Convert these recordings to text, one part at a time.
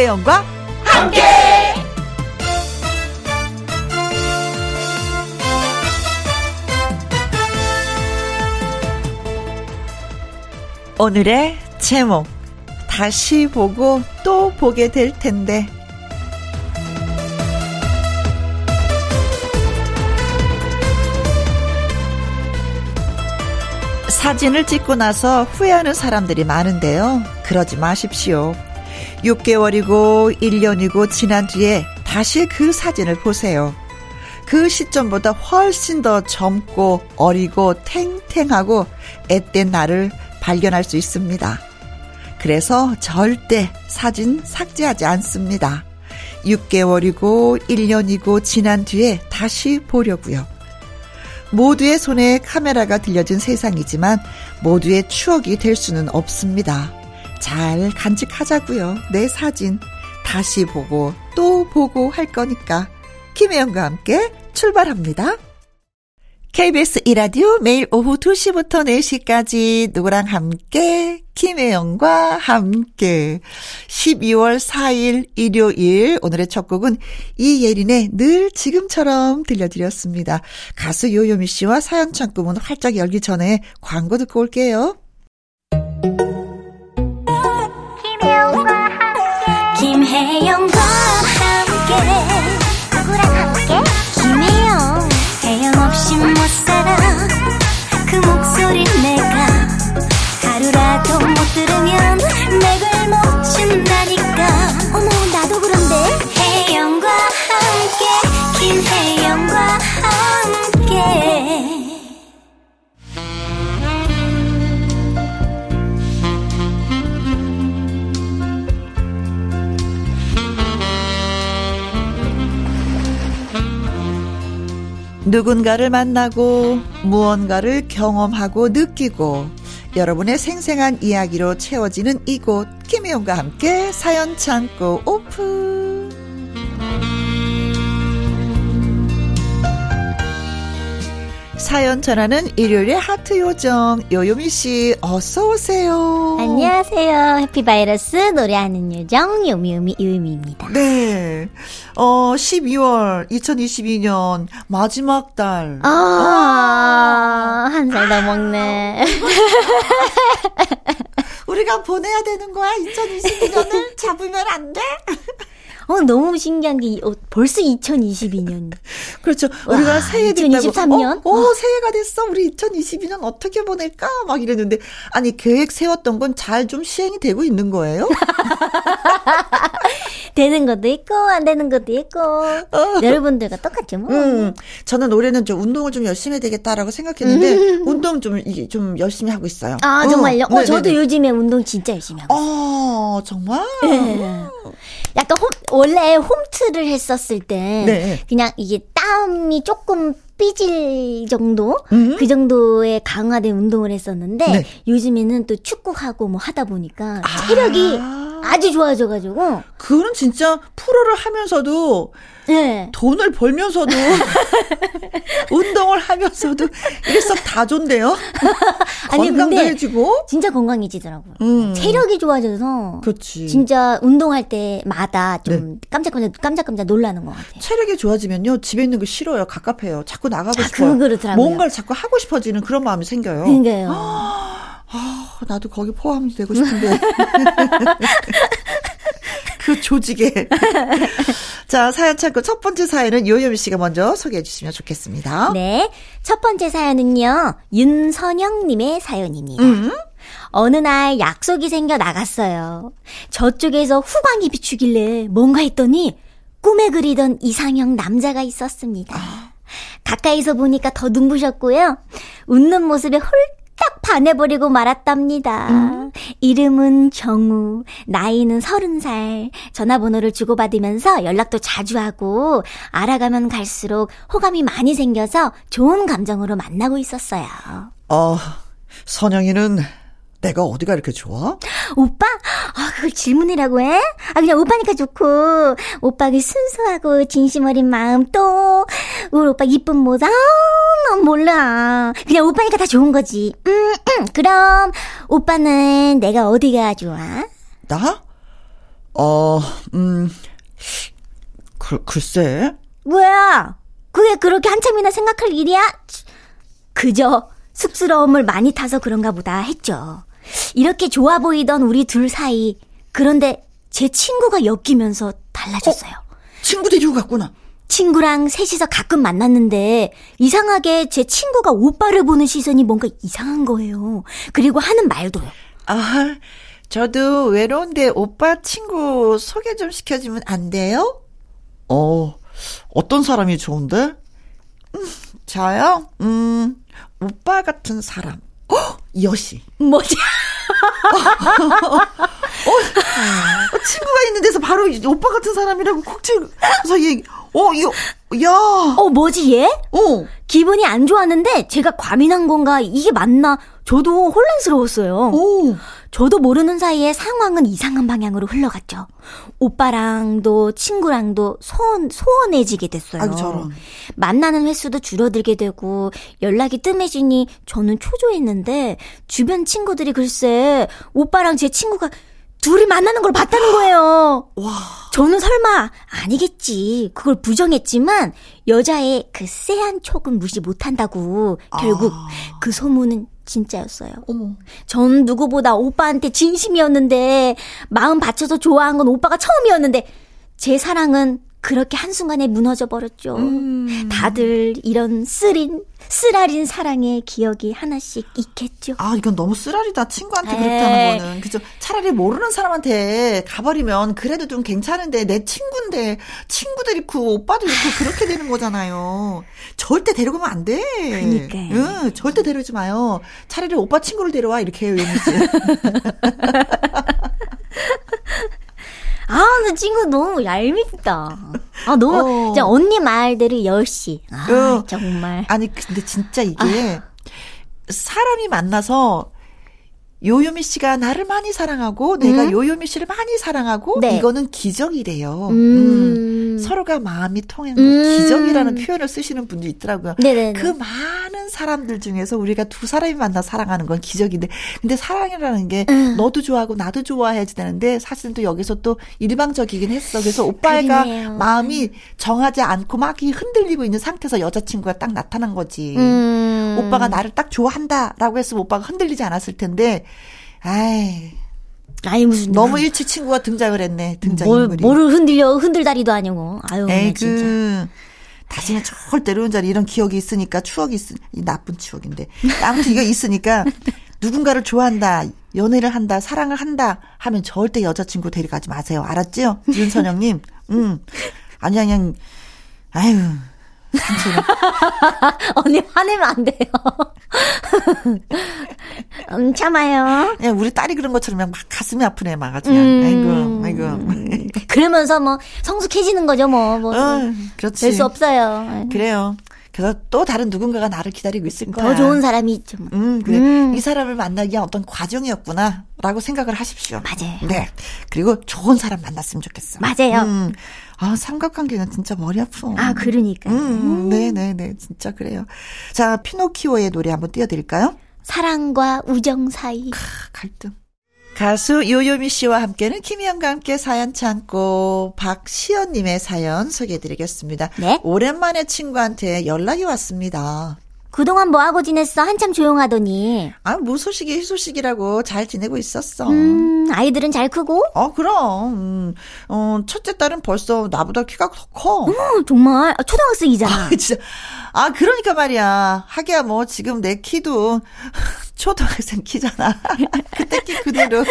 김혜영과 함께. 오늘의 제목 다시 보고 또 보게 될 텐데 사진을 찍고 나서 후회하는 사람들이 많은데요. 그러지 마십시오. 6개월이고 1년이고 지난 뒤에 다시 그 사진을 보세요. 그 시점보다 훨씬 더 젊고 어리고 탱탱하고 앳된 나를 발견할 수 있습니다. 그래서 절대 사진 삭제하지 않습니다. 6개월이고 1년이고 지난 뒤에 다시 보려고요. 모두의 손에 카메라가 들려진 세상이지만 모두의 추억이 될 수는 없습니다. 잘 간직하자고요. 내 사진 다시 보고 또 보고 할 거니까 김혜영과 함께 출발합니다. KBS 이라디오 매일 오후 2시부터 4시까지 누구랑 함께 김혜영과 함께 12월 4일 일요일 오늘의 첫 곡은 이예린의 늘 지금처럼 들려드렸습니다. 가수 요요미 씨와 사연 창구문 활짝 열기 전에 광고 듣고 올게요. 함께. 김혜영과 함께 없이 못 살아 누군가를 만나고 무언가를 경험하고 느끼고 여러분의 생생한 이야기로 채워지는 이곳 김혜영과 함께 사연 창고 오픈 사연 전하는 일요일의 하트 요정 요요미 씨 어서 오세요. 안녕하세요. 해피바이러스 노래하는 요정 요미요미 요미입니다. 네. 어 12월 2022년 마지막 달. 아, 어. 한살 더 먹네. 우리가 보내야 되는 거야. 2022년을 잡으면 안 돼? 어, 너무 신기한 게 어, 벌써 2022년. 그렇죠. 우리가 와, 새해 됐다고. 2023년? 어, 어, 새해가 됐어. 우리 2022년 어떻게 보낼까? 막 이랬는데 아니 계획 세웠던 건 잘 좀 시행이 되고 있는 거예요? 되는 것도 있고 안 되는 것도 있고 어. 여러분들과 똑같죠 뭐. 음, 저는 올해는 좀 운동을 좀 열심히 해야 되겠다라고 생각했는데 음. 운동 좀 이게 좀 열심히 하고 있어요. 아 정말요? 어, 어 저도 요즘에 운동 진짜 열심히 하고 있어요. 어 정말? 네. 약간 홈, 원래 홈트를 했었을 때 네. 그냥 이게 땀이 조금 삐질 정도 음? 그 정도의 강화된 운동을 했었는데 네. 요즘에는 또 축구하고 뭐 하다 보니까 아. 체력이 아주 좋아져가지고 그거는 진짜 프로를 하면서도 네. 돈을 벌면서도 운동을 하면서도 일석다 좋은데요. 아니 건강해지고 진짜 건강해지더라고요. 음. 체력이 좋아져서 그렇지. 진짜 운동할 때마다 좀 네. 깜짝깜짝 깜짝깜짝 놀라는 것 같아요. 체력이 좋아지면요 집에 있는 거 싫어요. 갑갑해요. 자꾸 나가고 아, 싶어요. 그렇더라고요. 뭔가를 자꾸 하고 싶어지는 그런 마음이 생겨요. 그러요 아, 나도 거기 포함이 되고 싶은데. 그 조직에. 자, 사연 찾고 첫 번째 사연은 요요미 씨가 먼저 소개해 주시면 좋겠습니다. 네. 첫 번째 사연은요, 윤선영님의 사연입니다. 음? 어느 날 약속이 생겨 나갔어요. 저쪽에서 후광이 비추길래 뭔가 했더니 꿈에 그리던 이상형 남자가 있었습니다. 아. 가까이서 보니까 더 눈부셨고요. 웃는 모습에 홀딱 반해버리고 말았답니다. 음. 이름은 정우, 나이는 서른 살, 전화번호를 주고받으면서 연락도 자주 하고, 알아가면 갈수록 호감이 많이 생겨서 좋은 감정으로 만나고 있었어요. 어, 선영이는 내가 어디가 이렇게 좋아? 오빠? 아, 그걸 질문이라고 해? 아, 그냥 오빠니까 좋고, 오빠 그 순수하고 진심 어린 마음 또, 우리 오빠 이쁜 모자, 어, 몰라. 그냥 오빠니까 다 좋은 거지. 음, 음, 그럼, 오빠는 내가 어디가 좋아? 나? 어, 음, 글, 글쎄. 뭐야? 그게 그렇게 한참이나 생각할 일이야? 그저 쑥스러움을 많이 타서 그런가 보다 했죠. 이렇게 좋아 보이던 우리 둘 사이. 그런데 제 친구가 엮이면서 달라졌어요. 어? 친구 데리고 갔구나. 친구랑 셋이서 가끔 만났는데 이상하게 제 친구가 오빠를 보는 시선이 뭔가 이상한 거예요. 그리고 하는 말도요. 아, 저도 외로운데 오빠 친구 소개 좀 시켜주면 안 돼요? 어, 어떤 사람이 좋은데? 음, 저요? 음, 오빠 같은 사람. 어, 여시. 뭐지? 어, 어, 친구가 있는 데서 바로 오빠 같은 사람이라고 콕 찍어서 얘기, 어, 이거, 야. 어, 뭐지, 얘? 어. 기분이 안 좋았는데 제가 과민한 건가, 이게 맞나, 저도 혼란스러웠어요. 오. 저도 모르는 사이에 상황은 이상한 방향으로 흘러갔죠. 오빠랑도 친구랑도 소원, 소원해지게 됐어요. 아이고, 저런. 만나는 횟수도 줄어들게 되고 연락이 뜸해지니 저는 초조했는데 주변 친구들이 글쎄 오빠랑 제 친구가 둘이 만나는 걸 봤다는 거예요. 와. 저는 설마 아니겠지. 그걸 부정했지만 여자의 그 쎄한 촉은 무시 못한다고 결국 아. 그 소문은 진짜였어요. 어머. 전 누구보다 오빠한테 진심이었는데 마음 바쳐서 좋아한 건 오빠가 처음이었는데 제 사랑은 그렇게 한순간에 무너져 버렸죠. 음. 다들 이런 쓰린, 쓰라린 사랑의 기억이 하나씩 있겠죠. 아, 이건 너무 쓰라리다. 친구한테 에이. 그렇게 하는 거는. 그죠? 차라리 모르는 사람한테 가버리면 그래도 좀 괜찮은데, 내 친구인데, 친구들 있고, 오빠도 있고, 그렇게 되는 거잖아요. 절대 데려가면 안 돼. 그니까요. 응, 절대 데려오지 마요. 차라리 오빠 친구를 데려와. 이렇게 해요, 얘는 아, 나 친구 너무 얄밉다. 아, 너무, 어. 진짜 언니 말대로 10시. 아, 어. 정말. 아니, 근데 진짜 이게 아. 사람이 만나서 요요미 씨가 나를 많이 사랑하고 음. 내가 요요미 씨를 많이 사랑하고 네. 이거는 기적이래요. 음. 음. 서로가 마음이 통한 거 음. 기적이라는 표현을 쓰시는 분도 있더라고요. 네네네. 그 많은 사람들 중에서 우리가 두 사람이 만나 사랑하는 건 기적인데 근데 사랑이라는 게 음. 너도 좋아하고 나도 좋아해야지 되는데 사실은 또 여기서 또 일방적이긴 했어. 그래서 오빠가 그러네요. 마음이 정하지 않고 막 흔들리고 있는 상태에서 여자친구가 딱 나타난 거지. 음. 오빠가 나를 딱 좋아한다라고 했으면 오빠가 흔들리지 않았을 텐데 아이. 아니 무슨 너무 일찍 친구가 등장을 했네. 등장 뭘, 인물이. 뭐를 흔들려 흔들다리도 아니고. 아유, 에이, 그 다시는 절대로 혼자 이런 기억이 있으니까 추억이 있으 이 나쁜 추억인데 아무튼 이거 있으니까 누군가를 좋아한다 연애를 한다 사랑을 한다 하면 절대 여자친구 데려가지 마세요 알았죠 윤선영님 음 아니 그냥 아유 언니 화내면 안 돼요. 음, 참아요. 야, 우리 딸이 그런 것처럼 막 가슴이 아프네, 막 아주. 음, 아이고, 아이고. 그러면서 뭐 성숙해지는 거죠, 뭐. 뭐 어, 그렇지. 될 수 없어요. 그래요. 그래서 또 다른 누군가가 나를 기다리고 있을 거야. 더 좋은 사람이 있죠. 뭐. 음, 그래. 음. 이 사람을 만나기 위한 어떤 과정이었구나 라고 생각을 하십시오. 맞아요. 네. 그리고 좋은 사람 만났으면 좋겠어. 맞아요. 음. 아, 삼각관계는 진짜 머리 아프어. 아, 그러니까. 음, 네네네. 네, 진짜 그래요. 자, 피노키오의 노래 한번 띄워드릴까요? 사랑과 우정 사이. 크, 갈등. 가수 요요미 씨와 함께는 김희영과 함께 사연 참고 박시연님의 사연 소개해드리겠습니다. 네? 오랜만에 친구한테 연락이 왔습니다. 그동안 뭐 하고 지냈어? 한참 조용하더니. 아, 무소식이 희소식이라고 잘 지내고 있었어. 음, 아이들은 잘 크고? 어, 그럼. 음, 어, 첫째 딸은 벌써 나보다 키가 더 커. 어, 정말. 아, 초등학생이잖아. 아, 진짜. 아, 그러니까 말이야. 하기야 뭐 지금 내 키도 초등학생 키잖아. 그때 키 그대로.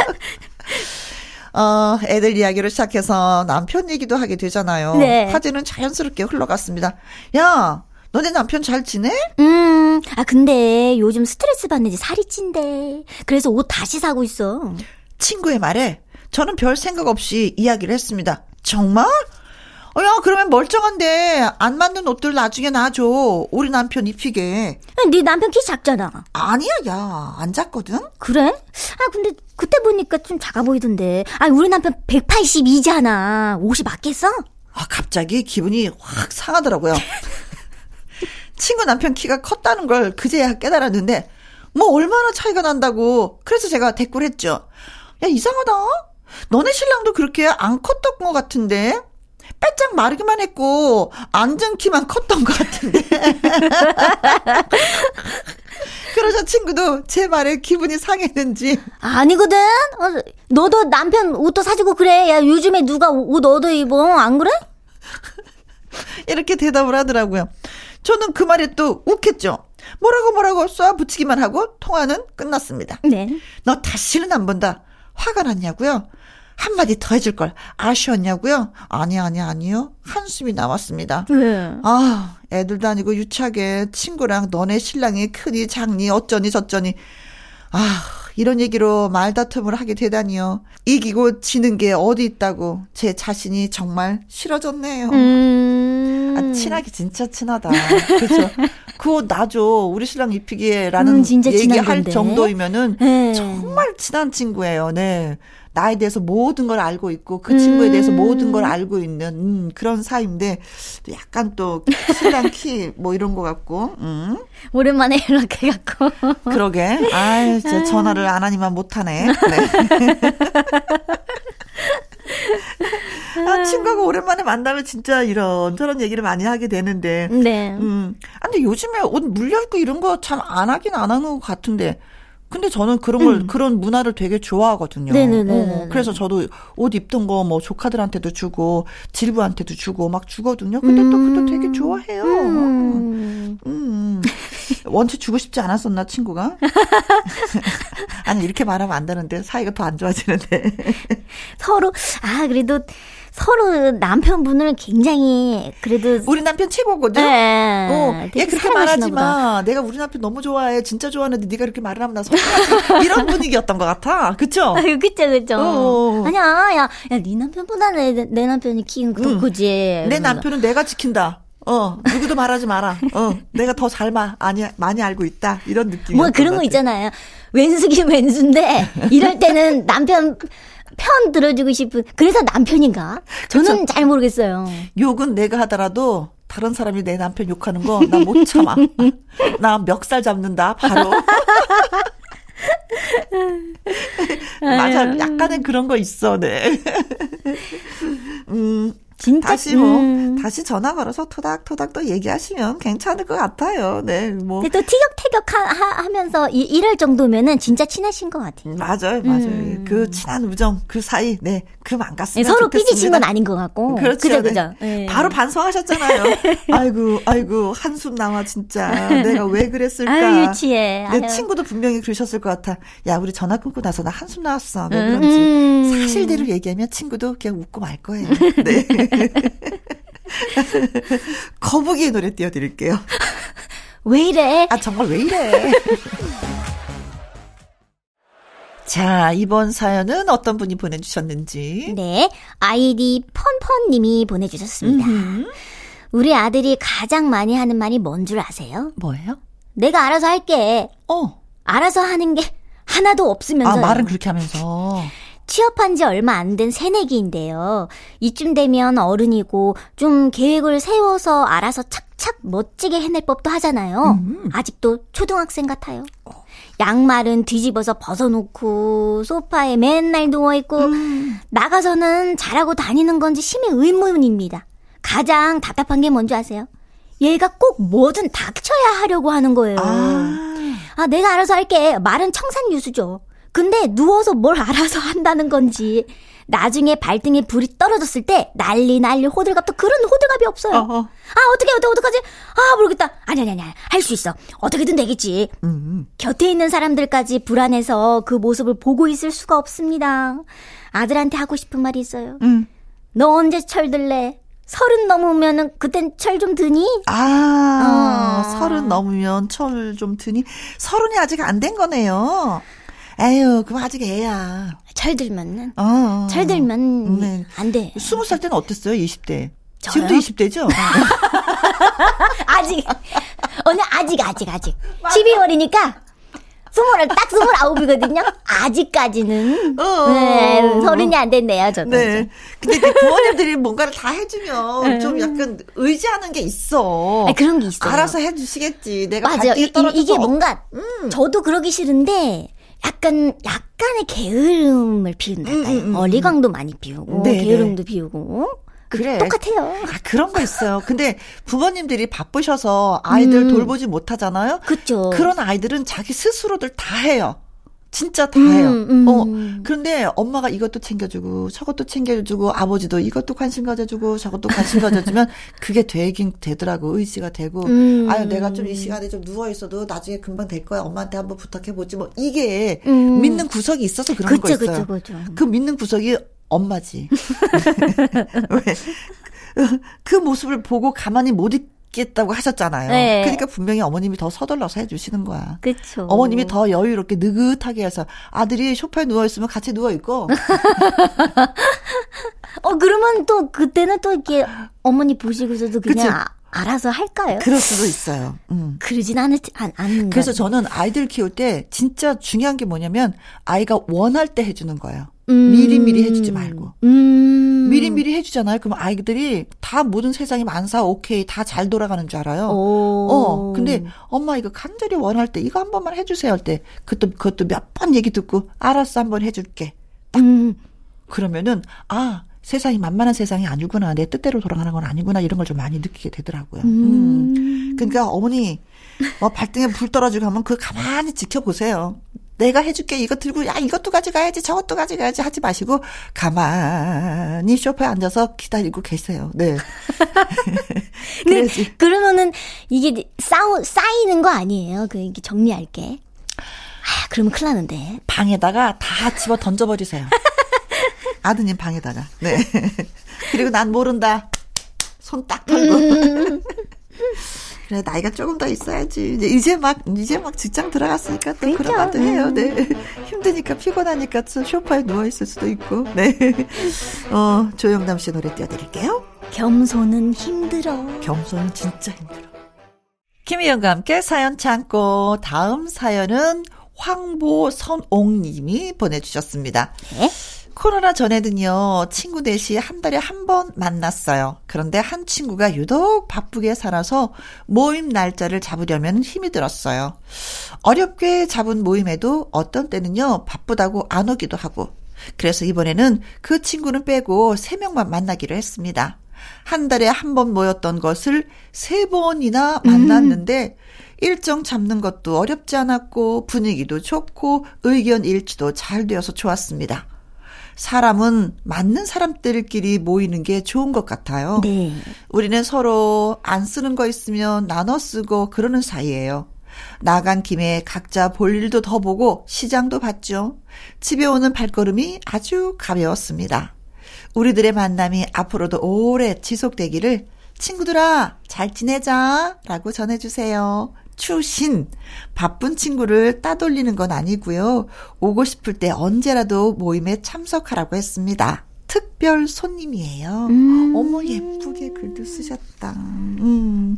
어, 애들 이야기로 시작해서 남편 얘기도 하게 되잖아요. 네. 화제는 자연스럽게 흘러갔습니다. 야, 너네 남편 잘 지내? 음, 아, 근데 요즘 스트레스 받는지 살이 찐대. 그래서 옷 다시 사고 있어. 친구의 말에 저는 별 생각 없이 이야기를 했습니다. 정말? 어, 야, 그러면 멀쩡한데 안 맞는 옷들 나중에 놔줘. 우리 남편 입히게. 네 남편 키 작잖아. 아니야, 야, 안 작거든. 그래? 아, 근데 그때 보니까 좀 작아 보이던데. 아, 우리 남편 182잖아. 옷이 맞겠어? 아, 갑자기 기분이 확 상하더라고요. 친구 남편 키가 컸다는 걸 그제야 깨달았는데 뭐 얼마나 차이가 난다고 그래서 제가 댓글 했죠. 야 이상하다. 너네 신랑도 그렇게 안 컸던 것 같은데? 빼짝 마르기만 했고, 앉은 키만 컸던 것 같은데. 그러자 친구도 제 말에 기분이 상했는지. 아니거든? 어, 너도 남편 옷도 사주고 그래. 야, 요즘에 누가 옷 얻어 입어. 안 그래? 이렇게 대답을 하더라고요. 저는 그 말에 또 욱했죠. 뭐라고 뭐라고 쏴 붙이기만 하고 통화는 끝났습니다. 네. 너 다시는 안 본다. 화가 났냐고요? 한마디 더 해줄 걸 아쉬웠냐고요? 아니 아니 아니요. 한숨이 나왔습니다. 왜? 아, 애들도 아니고 유치하게 친구랑 너네 신랑이 크니 작니 어쩌니 저쩌니 아, 이런 얘기로 말다툼을 하게 되다니요. 이기고 지는 게 어디 있다고 제 자신이 정말 싫어졌네요. 음. 아, 친하기 진짜 친하다. 그렇죠. 그거 나줘. 우리 신랑 입히기에라는 음, 얘기할. 정도이면은 네. 정말 친한 친구예요. 네. 나에 대해서 모든 걸 알고 있고 그 친구에 대해서 음. 모든 걸 알고 있는 음, 그런 사이인데 또 약간 또 신랑 키 뭐 이런 거 같고 음. 오랜만에 연락해 갖고. 그러게. 아, 전화를 안 하니만 못하네. 네. 아, 친구가 오랜만에 만나면 진짜 이런 저런 얘기를 많이 하게 되는데. 네. 음. 아, 근데 요즘에 옷 물려입고 이런 거 참 안 하긴 안 하는 것 같은데. 근데 저는 그런 걸, 그런 문화를 되게 좋아하거든요. 음. 네네네네. 어, 그래서 저도 옷 입던 거 뭐 조카들한테도 주고, 질부한테도 주고 막 주거든요. 근데 또 그것도 되게 좋아해요. 음. 음. 원체 주고 싶지 않았었나, 친구가? 아니, 이렇게 말하면 안 되는데, 사이가 더 안 좋아지는데. 서로, 아, 그래도 서로 남편분을 굉장히, 그래도. 우리 남편 최고거든? 네. 어, 얘 그렇게 말하지. 마. 내가 우리 남편 너무 좋아해. 진짜 좋아하는데 네가 이렇게 말을 하면 나 속상하지. 이런 분위기였던 것 같아. 그쵸? 아유, 그쵸, 그쵸. 어. 아니야, 야, 야, 네 남편보다 내, 내 남편이 키는 더 응. 크지. 내 이러면서. 남편은 내가 지킨다. 어, 누구도 말하지 마라. 어, 내가 더 잘 마, 아니, 많이 알고 있다. 이런 느낌. 뭐 그런 거 있잖아요. 왼수긴 왼수인데, 이럴 때는 남편 편 들어주고 싶은, 그래서 남편인가? 저는 잘 모르겠어요. 욕은 내가 하더라도 다른 사람이 내 남편 욕하는 거 나 못 참아. 나 멱살 잡는다, 바로. 맞아. 약간의 그런 거 있어, 네. 음, 진짜. 다시 뭐, 음. 다시 전화 걸어서 토닥토닥 또 얘기하시면 괜찮을 것 같아요. 네, 뭐. 근데 또 티격태격 하, 하, 하면서 이, 이럴 정도면은 진짜 친하신 것 같아요. 맞아요, 맞아요. 음. 그 친한 우정, 그 사이, 네, 그만 네, 갔으면 서로 좋겠습니다. 삐지신 건 아닌 것 같고. 그렇죠. 그죠, 네. 그죠. 네. 바로 반성하셨잖아요. 아이고, 아이고, 한숨 나와, 진짜. 내가 왜 그랬을까. 아유, 유치해. 내 아유. 친구도 분명히 그러셨을 것 같아. 야, 우리 전화 끊고 나서 나 한숨 나왔어. 왜 음, 그런지. 음. 사실대로 얘기하면 친구도 그냥 웃고 말 거예요. 네. 거북이의 노래 띄워드릴게요. 왜 이래? 아, 정말 왜 이래. 자, 이번 사연은 어떤 분이 보내주셨는지. 네, 아이디 펀펀님이 보내주셨습니다. 우리 아들이 가장 많이 하는 말이 뭔 줄 아세요? 뭐예요? 내가 알아서 할게. 어. 알아서 하는 게 하나도 없으면서 아, 말은 그렇게 하면서. 취업한 지 얼마 안 된 새내기인데요. 이쯤 되면 어른이고 좀 계획을 세워서 알아서 착착 멋지게 해낼 법도 하잖아요. 아직도 초등학생 같아요. 양말은 뒤집어서 벗어놓고 소파에 맨날 누워있고 나가서는 잘하고 다니는 건지 심히 의문입니다. 가장 답답한 게 뭔지 아세요? 얘가 꼭 뭐든 닥쳐야 하려고 하는 거예요. 아. 아, 내가 알아서 할게. 말은 청산유수죠. 근데 누워서 뭘 알아서 한다는 건지. 나중에 발등에 불이 떨어졌을 때 난리 난리 호들갑도 그런 호들갑이 없어요. 어허. 아, 어떻게, 어떡, 어떡하지? 아, 모르겠다. 아니, 아니, 아니. 할 수 있어. 어떻게든 되겠지. 음. 곁에 있는 사람들까지 불안해서 그 모습을 보고 있을 수가 없습니다. 아들한테 하고 싶은 말이 있어요. 음. 너 언제 철들래? 서른 넘으면은 그땐 철 좀 드니? 아, 어. 서른 넘으면 철 좀 드니? 서른이 아직 안 된 거네요. 에휴, 그럼 아직 애야. 철 들면은. 어. 철 들면 네. 안 돼. 스무 살 때는 어땠어요? 20대. 저요? 지금도 20대죠? 아직 오늘 아직 아직 아직 12월이니까 스물을 딱 스물아홉이거든요. 아직까지는 어. 네, 서른이 안 됐네요, 저도. 네. 근데 부모님들이 뭔가를 다 해주면 좀 약간 의지하는 게 있어. 아, 그런 게 있어요. 알아서 해주시겠지. 내가 맞아요. 이, 게 어- 뭔가 저도 그러기 싫은데 약간 약간의 게으름을 피운달까요? 음, 음, 음. 어리광도 많이 피우고 네, 네. 게으름도 피우고 그래. 똑같아요. 아, 그런 거 있어요. 근데 부모님들이 바쁘셔서 아이들 음. 돌보지 못하잖아요. 그죠 그런 아이들은 자기 스스로들 다 해요. 진짜 다 해요. 음, 음. 어, 그런데 엄마가 이것도 챙겨주고, 저것도 챙겨주고, 아버지도 이것도 관심 가져주고, 저것도 관심 가져주면, 그게 되긴 되더라고, 의지가 되고, 음. 아유, 내가 좀 이 시간에 좀 누워 있어도 나중에 금방 될 거야. 엄마한테 한번 부탁해 보지. 뭐, 이게 음. 믿는 구석이 있어서 그런 그쵸, 거 있어요. 그쵸, 그쵸. 그 믿는 구석이 엄마지. 왜? 그 모습을 보고 가만히 못 있 겠다고 하셨잖아요. 네. 그러니까 분명히 어머님이 더 서둘러서 해주시는 거야. 그렇죠. 어머님이 더 여유롭게 느긋하게 해서 아들이 소파에 누워 있으면 같이 누워 있고. 어 그러면 또 그때는 또 이렇게 어머니 보시고서도 그냥 그쵸? 알아서 할까요? 그럴 수도 있어요. 음. 그러진 않, 않, 않는 그래서 저는 아이들 키울 때 진짜 중요한 게 뭐냐면 아이가 원할 때 해주는 거예요. 음. 미리미리 해주지 말고. 음. 미리미리 해주잖아요. 그럼 아이들이 다 모든 세상이 만사 오케이 다 잘 돌아가는 줄 알아요. 오. 어. 근데 엄마 이거 간절히 원할 때 이거 한 번만 해주세요 할 때 그것도 그것도 몇 번 얘기 듣고 알았어 한 번 해줄게. 음. 그러면은 아 세상이 만만한 세상이 아니구나 내 뜻대로 돌아가는 건 아니구나 이런 걸 좀 많이 느끼게 되더라고요. 음. 음. 그러니까 어머니 뭐 발등에 불 떨어지고 하면 그 가만히 지켜보세요. 내가 해줄게 이거 들고 야 이것도 가져가야지 저것도 가져가야지 하지 마시고 가만히 쇼파에 앉아서 기다리고 계세요. 네. 네 그러면은 이게 쌓 쌓이는 거 아니에요? 그 이게 정리할게. 아 그러면 큰일 나는데. 방에다가 다 집어 던져버리세요. 아드님 방에다가. 네. 그리고 난 모른다. 손 딱 털고. 음. 그래 나이가 조금 더 있어야지. 이제 이제 막 이제 막 직장 들어갔으니까 또 그러니까. 그런 것도 해요. 네. 힘드니까 피곤하니까 또 쇼파에 누워 있을 수도 있고. 네. 어 조영남 씨 노래 띄워드릴게요. 겸손은 힘들어. 겸손은 진짜 힘들어. 김희영과 함께 사연 참고 다음 사연은 황보선옥님이 보내주셨습니다. 네? 코로나 전에는요, 친구 넷이 한 달에 한 번 만났어요. 그런데 한 친구가 유독 바쁘게 살아서 모임 날짜를 잡으려면 힘이 들었어요. 어렵게 잡은 모임에도 어떤 때는요, 바쁘다고 안 오기도 하고. 그래서 이번에는 그 친구는 빼고 세 명만 만나기로 했습니다. 한 달에 한 번 모였던 것을 세 번이나 만났는데, 음. 일정 잡는 것도 어렵지 않았고, 분위기도 좋고, 의견 일치도 잘 되어서 좋았습니다. 사람은 맞는 사람들끼리 모이는 게 좋은 것 같아요. 네. 우리는 서로 안 쓰는 거 있으면 나눠 쓰고 그러는 사이예요. 나간 김에 각자 볼 일도 더 보고 시장도 봤죠. 집에 오는 발걸음이 아주 가벼웠습니다. 우리들의 만남이 앞으로도 오래 지속되기를 친구들아 잘 지내자 라고 전해주세요. 추신. 바쁜 친구를 따돌리는 건 아니고요. 오고 싶을 때 언제라도 모임에 참석하라고 했습니다. 특별 손님이에요. 음. 어머 예쁘게 글도 쓰셨다. 음.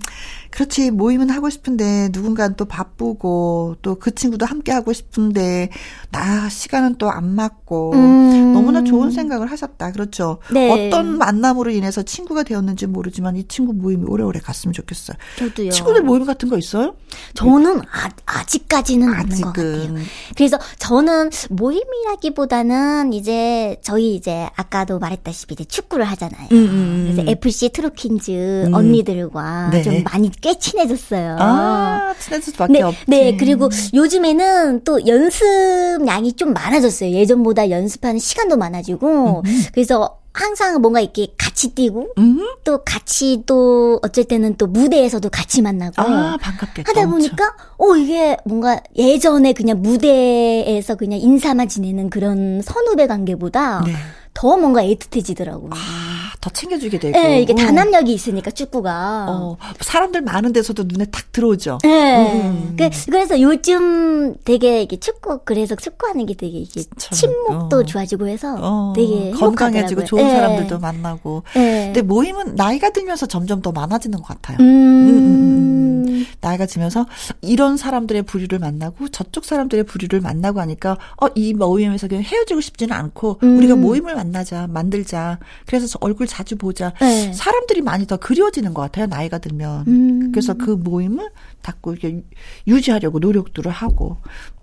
그렇지 모임은 하고 싶은데 누군가는 또 바쁘고 또 그 친구도 함께 하고 싶은데 나 시간은 또 안 맞고 음. 너무나 좋은 생각을 하셨다. 그렇죠. 네. 어떤 만남으로 인해서 친구가 되었는지 모르지만 이 친구 모임이 오래오래 갔으면 좋겠어요. 저도요. 친구들 모임 같은 거 있어요? 저는 아, 아직까지는 아직은. 없는 것 같아요. 그래서 저는 모임이라기보다는 이제 저희 이제 아까 도 말했다시피 이제 축구를 하잖아요. 음, 음, 음. 그래서 FC 트로킨즈 음. 언니들과 네. 좀 많이 꽤 친해졌어요. 아, 친해질 수밖에 네, 없지. 네, 그리고 요즘에는 또 연습량이 좀 많아졌어요. 예전보다 연습하는 시간도 많아지고. 음. 그래서 항상 뭔가 이렇게 같이 뛰고 음? 또 같이 또 어쩔 때는 또 무대에서도 같이 만나고 아. 하다 보니까 어 이게 뭔가 예전에 그냥 무대에서 그냥 인사만 지내는 그런 선후배 관계보다 네. 더 뭔가 애틋해지더라고요. 아, 더 챙겨주게 되고. 네, 이게 단합력이 있으니까 축구가. 어, 사람들 많은 데서도 눈에 탁 들어오죠. 네. 음. 그, 그래서 요즘 되게 이게 축구, 그래서 축구하는 게 되게 이게 친목도 어. 좋아지고 해서 어. 되게 건강해지고 좋은 네. 사람들도 만나고. 네. 근데 모임은 나이가 들면서 점점 더 많아지는 것 같아요. 음. 음, 음, 음, 음. 나이가 들면서 이런 사람들의 부류를 만나고 저쪽 사람들의 부류를 만나고 하니까 어, 이 모임에서 그냥 헤어지고 싶지는 않고 우리가 모임을 만나자, 만들자. 그래서 얼굴 자주 보자. 네. 사람들이 많이 더 그리워지는 것 같아요. 나이가 들면. 음. 그래서 그 모임을 자꾸 이렇게 유지하려고 노력들을 하고.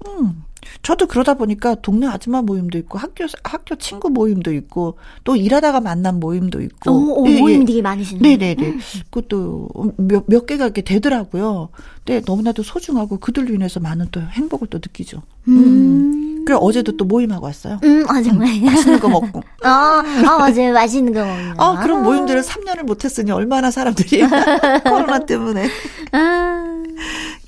음. 저도 그러다 보니까 동네 아줌마 모임도 있고 학교 학교 친구 모임도 있고 또 일하다가 만난 모임도 있고. 오, 오, 예, 모임 예. 되게 많으시네요. 네네네. 음. 그것도 몇, 몇 개가 이렇게 되더라고요. 근데 너무나도 소중하고 그들로 인해서 많은 또 행복을 또 느끼죠. 음. 음. 그래 어제도 또 모임하고 왔어요. 음, 아 정말. 음, 맛있는 거 먹고. 아, 아 맞아요. 맛있는 거 먹는. 아, 그런 모임들을 3년을 못했으니 얼마나 사람들이 코로나 때문에. 아.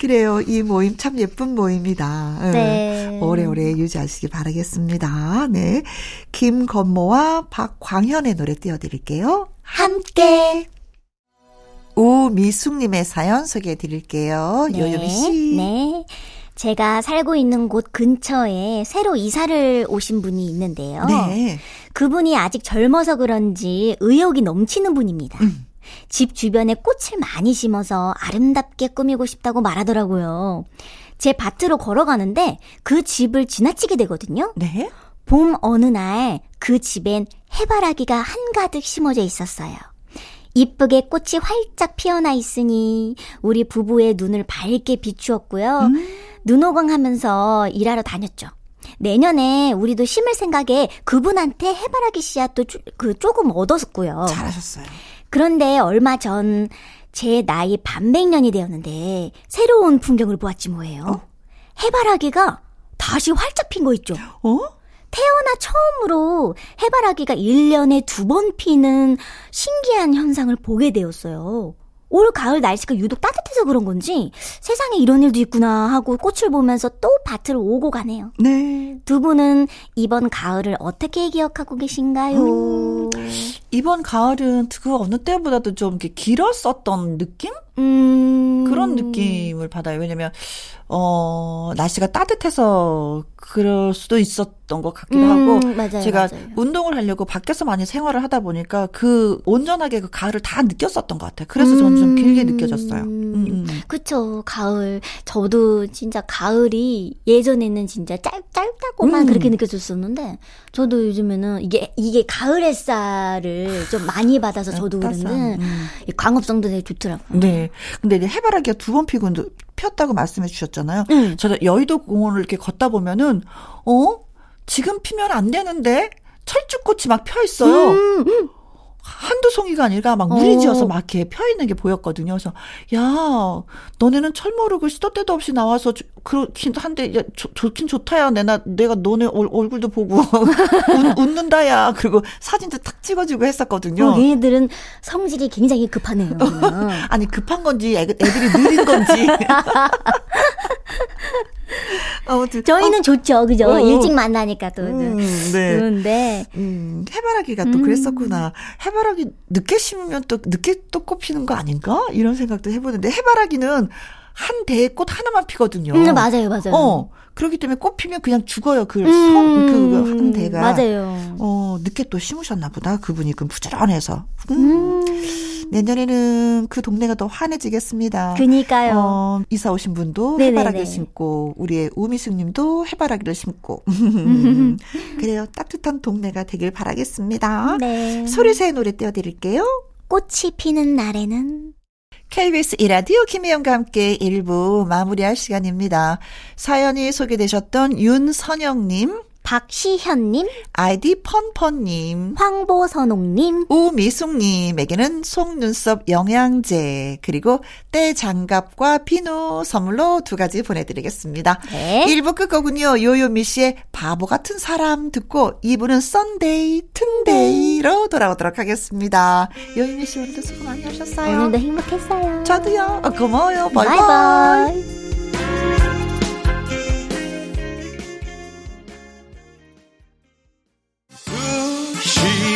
그래요. 이 모임 참 예쁜 모임이다. 네. 오래오래 유지하시기 바라겠습니다. 네. 김건모와 박광현의 노래 띄워드릴게요. 함께. 우미숙님의 사연 소개해 드릴게요. 네. 요요미 씨. 네. 제가 살고 있는 곳 근처에 새로 이사를 오신 분이 있는데요. 네. 그분이 아직 젊어서 그런지 의욕이 넘치는 분입니다. 음. 집 주변에 꽃을 많이 심어서 아름답게 꾸미고 싶다고 말하더라고요. 제 밭으로 걸어가는데 그 집을 지나치게 되거든요. 네. 봄 어느 날 그 집엔 해바라기가 한가득 심어져 있었어요. 이쁘게 꽃이 활짝 피어나 있으니 우리 부부의 눈을 밝게 비추었고요. 음. 눈호강 하면서 일하러 다녔죠. 내년에 우리도 심을 생각에 그분한테 해바라기 씨앗도 그 조금 얻었고요. 잘하셨어요. 그런데 얼마 전 제 나이 반백년이 되었는데 새로운 풍경을 보았지 뭐예요. 어? 해바라기가 다시 활짝 핀 거 있죠. 어? 태어나 처음으로 해바라기가 1년에 두 번 피는 신기한 현상을 보게 되었어요. 올 가을 날씨가 유독 따뜻해서 그런 건지 세상에 이런 일도 있구나 하고 꽃을 보면서 또 밭을 오고 가네요. 네. 두 분은 이번 가을을 어떻게 기억하고 계신가요? 음, 이번 가을은 그 어느 때보다도 좀 이렇게 길었었던 느낌? 음. 그런 느낌을 받아요. 왜냐면, 어, 날씨가 따뜻해서 그럴 수도 있었 던 것 같기도 음, 하고. 맞아요, 제가 맞아요. 운동을 하려고 밖에서 많이 생활을 하다 보니까 그 온전하게 그 가을을 다 느꼈었던 것 같아요. 그래서 저는 좀 길게 느껴졌어요. 음, 음. 음. 그쵸. 가을. 저도 진짜 가을이 예전에는 진짜 짧, 짧다고만 음. 그렇게 느껴졌었는데, 저도 요즘에는 이게, 이게 가을 햇살을 좀 많이 받아서 저도 그런데, 음. 광합성도 되게 좋더라고요. 네. 근데 이제 해바라기가 두 번 피고 폈다고 말씀해 주셨잖아요. 음. 저도 여의도 공원을 이렇게 걷다 보면은 어 지금 피면 안 되는데 철쭉꽃이 막 펴 있어요. 음, 음. 한두 송이가 아니라 막 무리지어서 어. 막 이렇게 펴 있는 게 보였거든요. 그래서 야 너네는 철 모르고 시도 때도 없이 나와서 그렇긴 한데 야, 조, 좋긴 좋다야. 내가 내가 너네 얼, 얼굴도 보고 웃, 웃는다야. 그리고 사진도 탁 찍어주고 했었거든요. 어, 얘네들은 성질이 굉장히 급하네요. 아니 급한 건지 애, 애들이 느린 건지. 아무튼 저희는 어, 좋죠, 그죠? 어, 어. 일찍 만나니까 또 음, 네. 좋은데 음, 해바라기가 또 음. 그랬었구나. 해바라기 늦게 심으면 또 늦게 또 꽃피는 거 아닌가? 이런 생각도 해보는데 해바라기는 한 대에 꽃 하나만 피거든요. 음, 맞아요, 맞아요. 어. 그렇기 때문에 꽃 피면 그냥 죽어요. 그 성, 그, 한 대가. 맞아요. 어, 늦게 또 심으셨나 보다. 그분이 그 부지런해서. 음. 내년에는 그 동네가 더 환해지겠습니다. 그니까요. 어, 이사 오신 분도 네네네. 해바라기를 심고, 우리의 우미숙 님도 해바라기를 심고. 그래요. 따뜻한 동네가 되길 바라겠습니다. 네. 소리새 노래 띄워드릴게요. 꽃이 피는 날에는 KBS 2라디오 김혜영과 함께 1부 마무리할 시간입니다. 사연이 소개되셨던 윤선영님, 박시현님, 아이디 펀펀님, 황보선옥님, 우미숙님에게는 속눈썹 영양제, 그리고 때 장갑과 비누 선물로 두 가지 보내드리겠습니다. 네. 1부 끝곡은요. 요요미 씨의 바보 같은 사람 듣고 2부는 썬데이, 튼데이로 돌아오도록 하겠습니다. 요요미 씨 오늘도 수고 많이 하셨어요. 오늘도 행복했어요. 저도요. 어, 고마워요. 바이바이. 바이바이.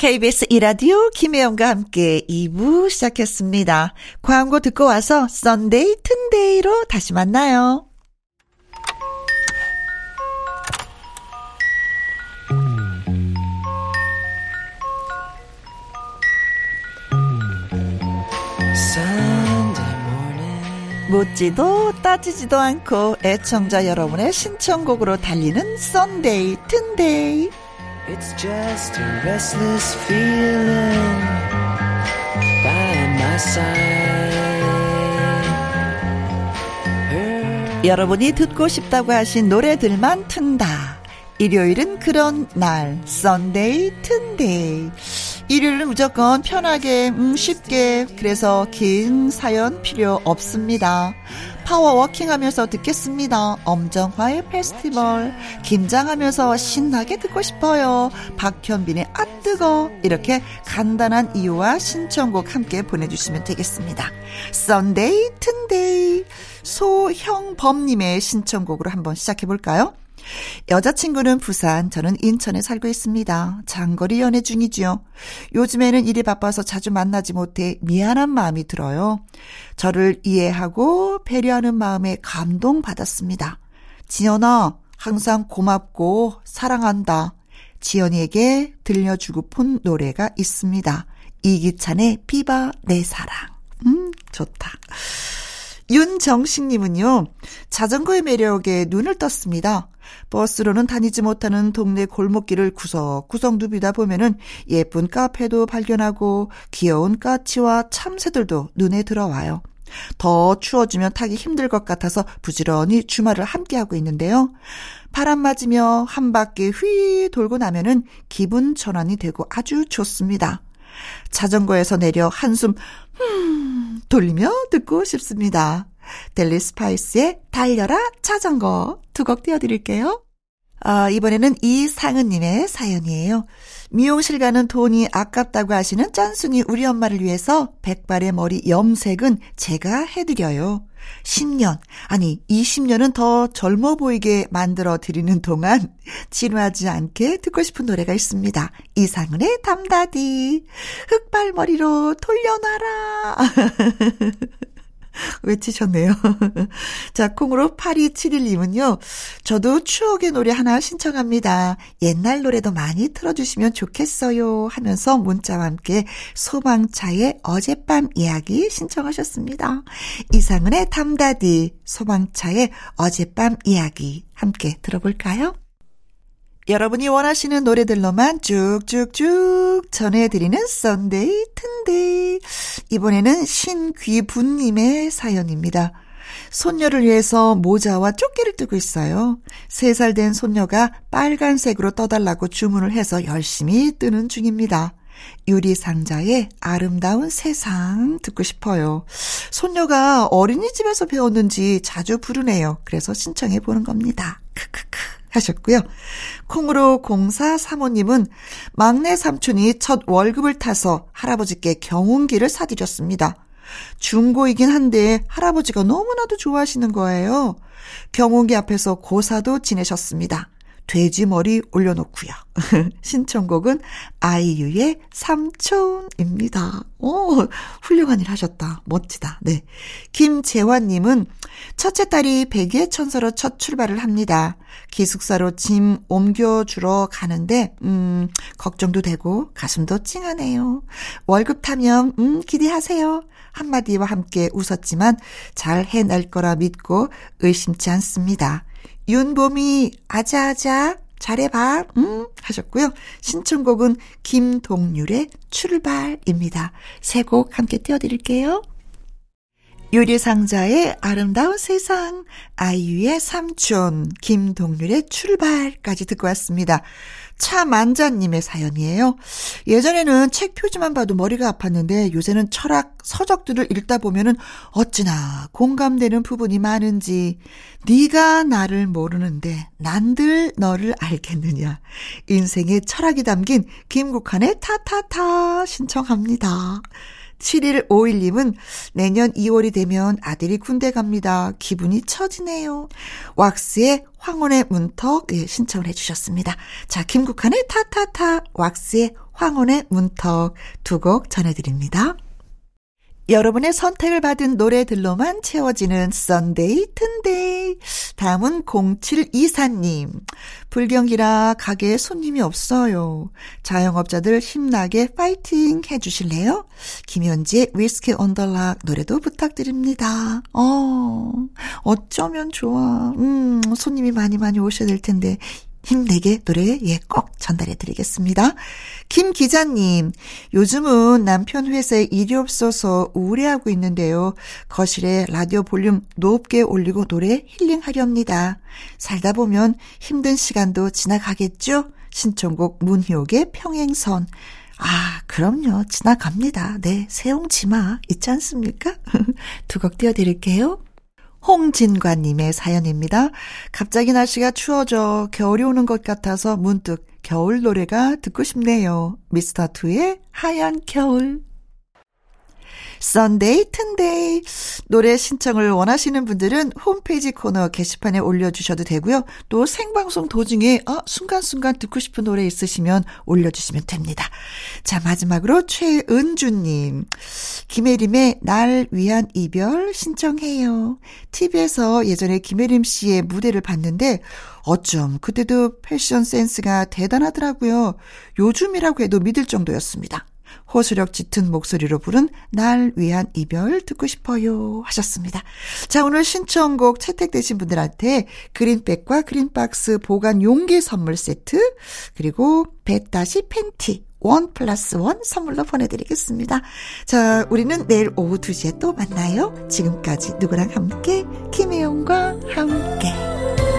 KBS 2라디오 김혜영과 함께 2부 시작했습니다. 광고 듣고 와서 썬데이 튼데이로 다시 만나요. 묻지도 따지지도 않고 애청자 여러분의 신청곡으로 달리는 썬데이 튼데이 It's just a restless feeling by my side 여러분이 듣고 싶다고 하신 노래들만 튼다 일요일은 그런 날 썬데이 튼데이 일요일은 무조건 편하게 음, 쉽게 그래서 긴 사연 필요 없습니다. 파워워킹 하면서 듣겠습니다. 엄정화의 페스티벌 김장하면서 신나게 듣고 싶어요. 박현빈의 아 뜨거. 이렇게 간단한 이유와 신청곡 함께 보내주시면 되겠습니다. 썬데이 튼데이 소형범님의 신청곡으로 한번 시작해볼까요? 여자친구는 부산, 저는 인천에 살고 있습니다. 장거리 연애 중이지요. 요즘에는 일이 바빠서 자주 만나지 못해 미안한 마음이 들어요. 저를 이해하고 배려하는 마음에 감동받았습니다. 지연아, 항상 고맙고 사랑한다. 지연이에게 들려주고픈 노래가 있습니다. 이기찬의 비바 내 사랑. 음, 좋다. 윤정식님은요, 자전거의 매력에 눈을 떴습니다. 버스로는 다니지 못하는 동네 골목길을 구석구석 누비다 보면은 예쁜 카페도 발견하고 귀여운 까치와 참새들도 눈에 들어와요. 더 추워지면 타기 힘들 것 같아서 부지런히 주말을 함께하고 있는데요. 바람 맞으며 한 바퀴 휘 돌고 나면은 기분 전환이 되고 아주 좋습니다. 자전거에서 내려 한숨 흠 돌리며 듣고 싶습니다. 델리 스파이스의 달려라 자전거 두 곡 띄워드릴게요. 아, 이번에는 이상은님의 사연이에요. 미용실 가는 돈이 아깝다고 하시는 짠순이 우리 엄마를 위해서 백발의 머리 염색은 제가 해드려요. 10년, 아니 20년은 더 젊어 보이게 만들어 드리는 동안 진화하지 않게 듣고 싶은 노래가 있습니다. 이상은의 담다디, 흑발머리로 돌려놔라. 외치셨네요. 자, 콩으로 8271님은요, 저도 추억의 노래 하나 신청합니다. 옛날 노래도 많이 틀어주시면 좋겠어요. 하면서 문자와 함께 소방차의 어젯밤 이야기 신청하셨습니다. 이상은의 담다디, 소방차의 어젯밤 이야기 함께 들어볼까요? 여러분이 원하시는 노래들로만 쭉쭉쭉 전해드리는 썬데이 튼데이. 이번에는 신귀분님의 사연입니다. 손녀를 위해서 모자와 조끼를 뜨고 있어요. 세살된 손녀가 빨간색으로 떠달라고 주문을 해서 열심히 뜨는 중입니다. 유리 상자의 아름다운 세상 듣고 싶어요. 손녀가 어린이집에서 배웠는지 자주 부르네요. 그래서 신청해 보는 겁니다. 크크크. 하셨고요. 콩으로 공사 사모님은 막내 삼촌이 첫 월급을 타서 할아버지께 경운기를 사드렸습니다. 중고이긴 한데 할아버지가 너무나도 좋아하시는 거예요. 경운기 앞에서 고사도 지내셨습니다. 돼지 머리 올려놓고요. 신청곡은 아이유의 삼촌입니다. 오, 훌륭한 일 하셨다. 멋지다. 네. 김재환님은 첫째 딸이 백의 천사로 첫 출발을 합니다. 기숙사로 짐 옮겨주러 가는데, 음, 걱정도 되고 가슴도 찡하네요. 월급 타면, 음, 기대하세요. 한마디와 함께 웃었지만 잘 해낼 거라 믿고 의심치 않습니다. 윤봄이 아자아자 잘해봐 음 하셨고요. 신청곡은 김동률의 출발입니다. 세 곡 함께 띄워드릴게요. 유리상자의 아름다운 세상, 아이유의 삼촌, 김동률의 출발까지 듣고 왔습니다. 차만자님의 사연이에요. 예전에는 책 표지만 봐도 머리가 아팠는데 요새는 철학 서적들을 읽다 보면은 어찌나 공감되는 부분이 많은지 네가 나를 모르는데 난들 너를 알겠느냐. 인생의 철학이 담긴 김국환의 타타타 신청합니다. 7151님은 내년 2월이 되면 아들이 군대 갑니다. 기분이 처지네요. 왁스의 황혼의 문턱 예, 신청을 해주셨습니다. 자, 김국환의 타타타, 왁스의 황혼의 문턱 두 곡 전해드립니다. 여러분의 선택을 받은 노래들로만 채워지는 썬데이 튼데이. 다음은 0724님. 불경기라 가게에 손님이 없어요. 자영업자들 힘나게 파이팅 해주실래요? 김연지의 위스키 on the rock 노래도 부탁드립니다. 어, 어쩌면 좋아. 음, 손님이 많이 많이 오셔야 될 텐데. 힘내게 노래 예 꼭 전달해 드리겠습니다. 김 기자님, 요즘은 남편 회사에 일이 없어서 우울해하고 있는데요. 거실에 라디오 볼륨 높게 올리고 노래 힐링하렵니다. 살다 보면 힘든 시간도 지나가겠죠? 신청곡 문희옥의 평행선. 아, 그럼요. 지나갑니다. 네, 세용지마 있지 않습니까? 두 곡 띄워드릴게요. 홍진관님의 사연입니다. 갑자기 날씨가 추워져 겨울이 오는 것 같아서 문득 겨울 노래가 듣고 싶네요. 미스터2의 하얀 겨울. 썬데이 튼데이 노래 신청을 원하시는 분들은 홈페이지 코너 게시판에 올려주셔도 되고요. 또 생방송 도중에 어, 순간순간 듣고 싶은 노래 있으시면 올려주시면 됩니다. 자 마지막으로 최은주님 김혜림의 날 위한 이별 신청해요. TV에서 예전에 김혜림 씨의 무대를 봤는데 어쩜 그때도 패션 센스가 대단하더라고요. 요즘이라고 해도 믿을 정도였습니다. 호소력 짙은 목소리로 부른 날 위한 이별 듣고 싶어요 하셨습니다. 자, 오늘 신청곡 채택되신 분들한테 그린백과 그린박스 보관 용기 선물 세트 그리고 배따시 팬티 원 플러스 원 선물로 보내드리겠습니다. 자, 우리는 내일 오후 2시에 또 만나요. 지금까지 누구랑 함께 김혜영과 함께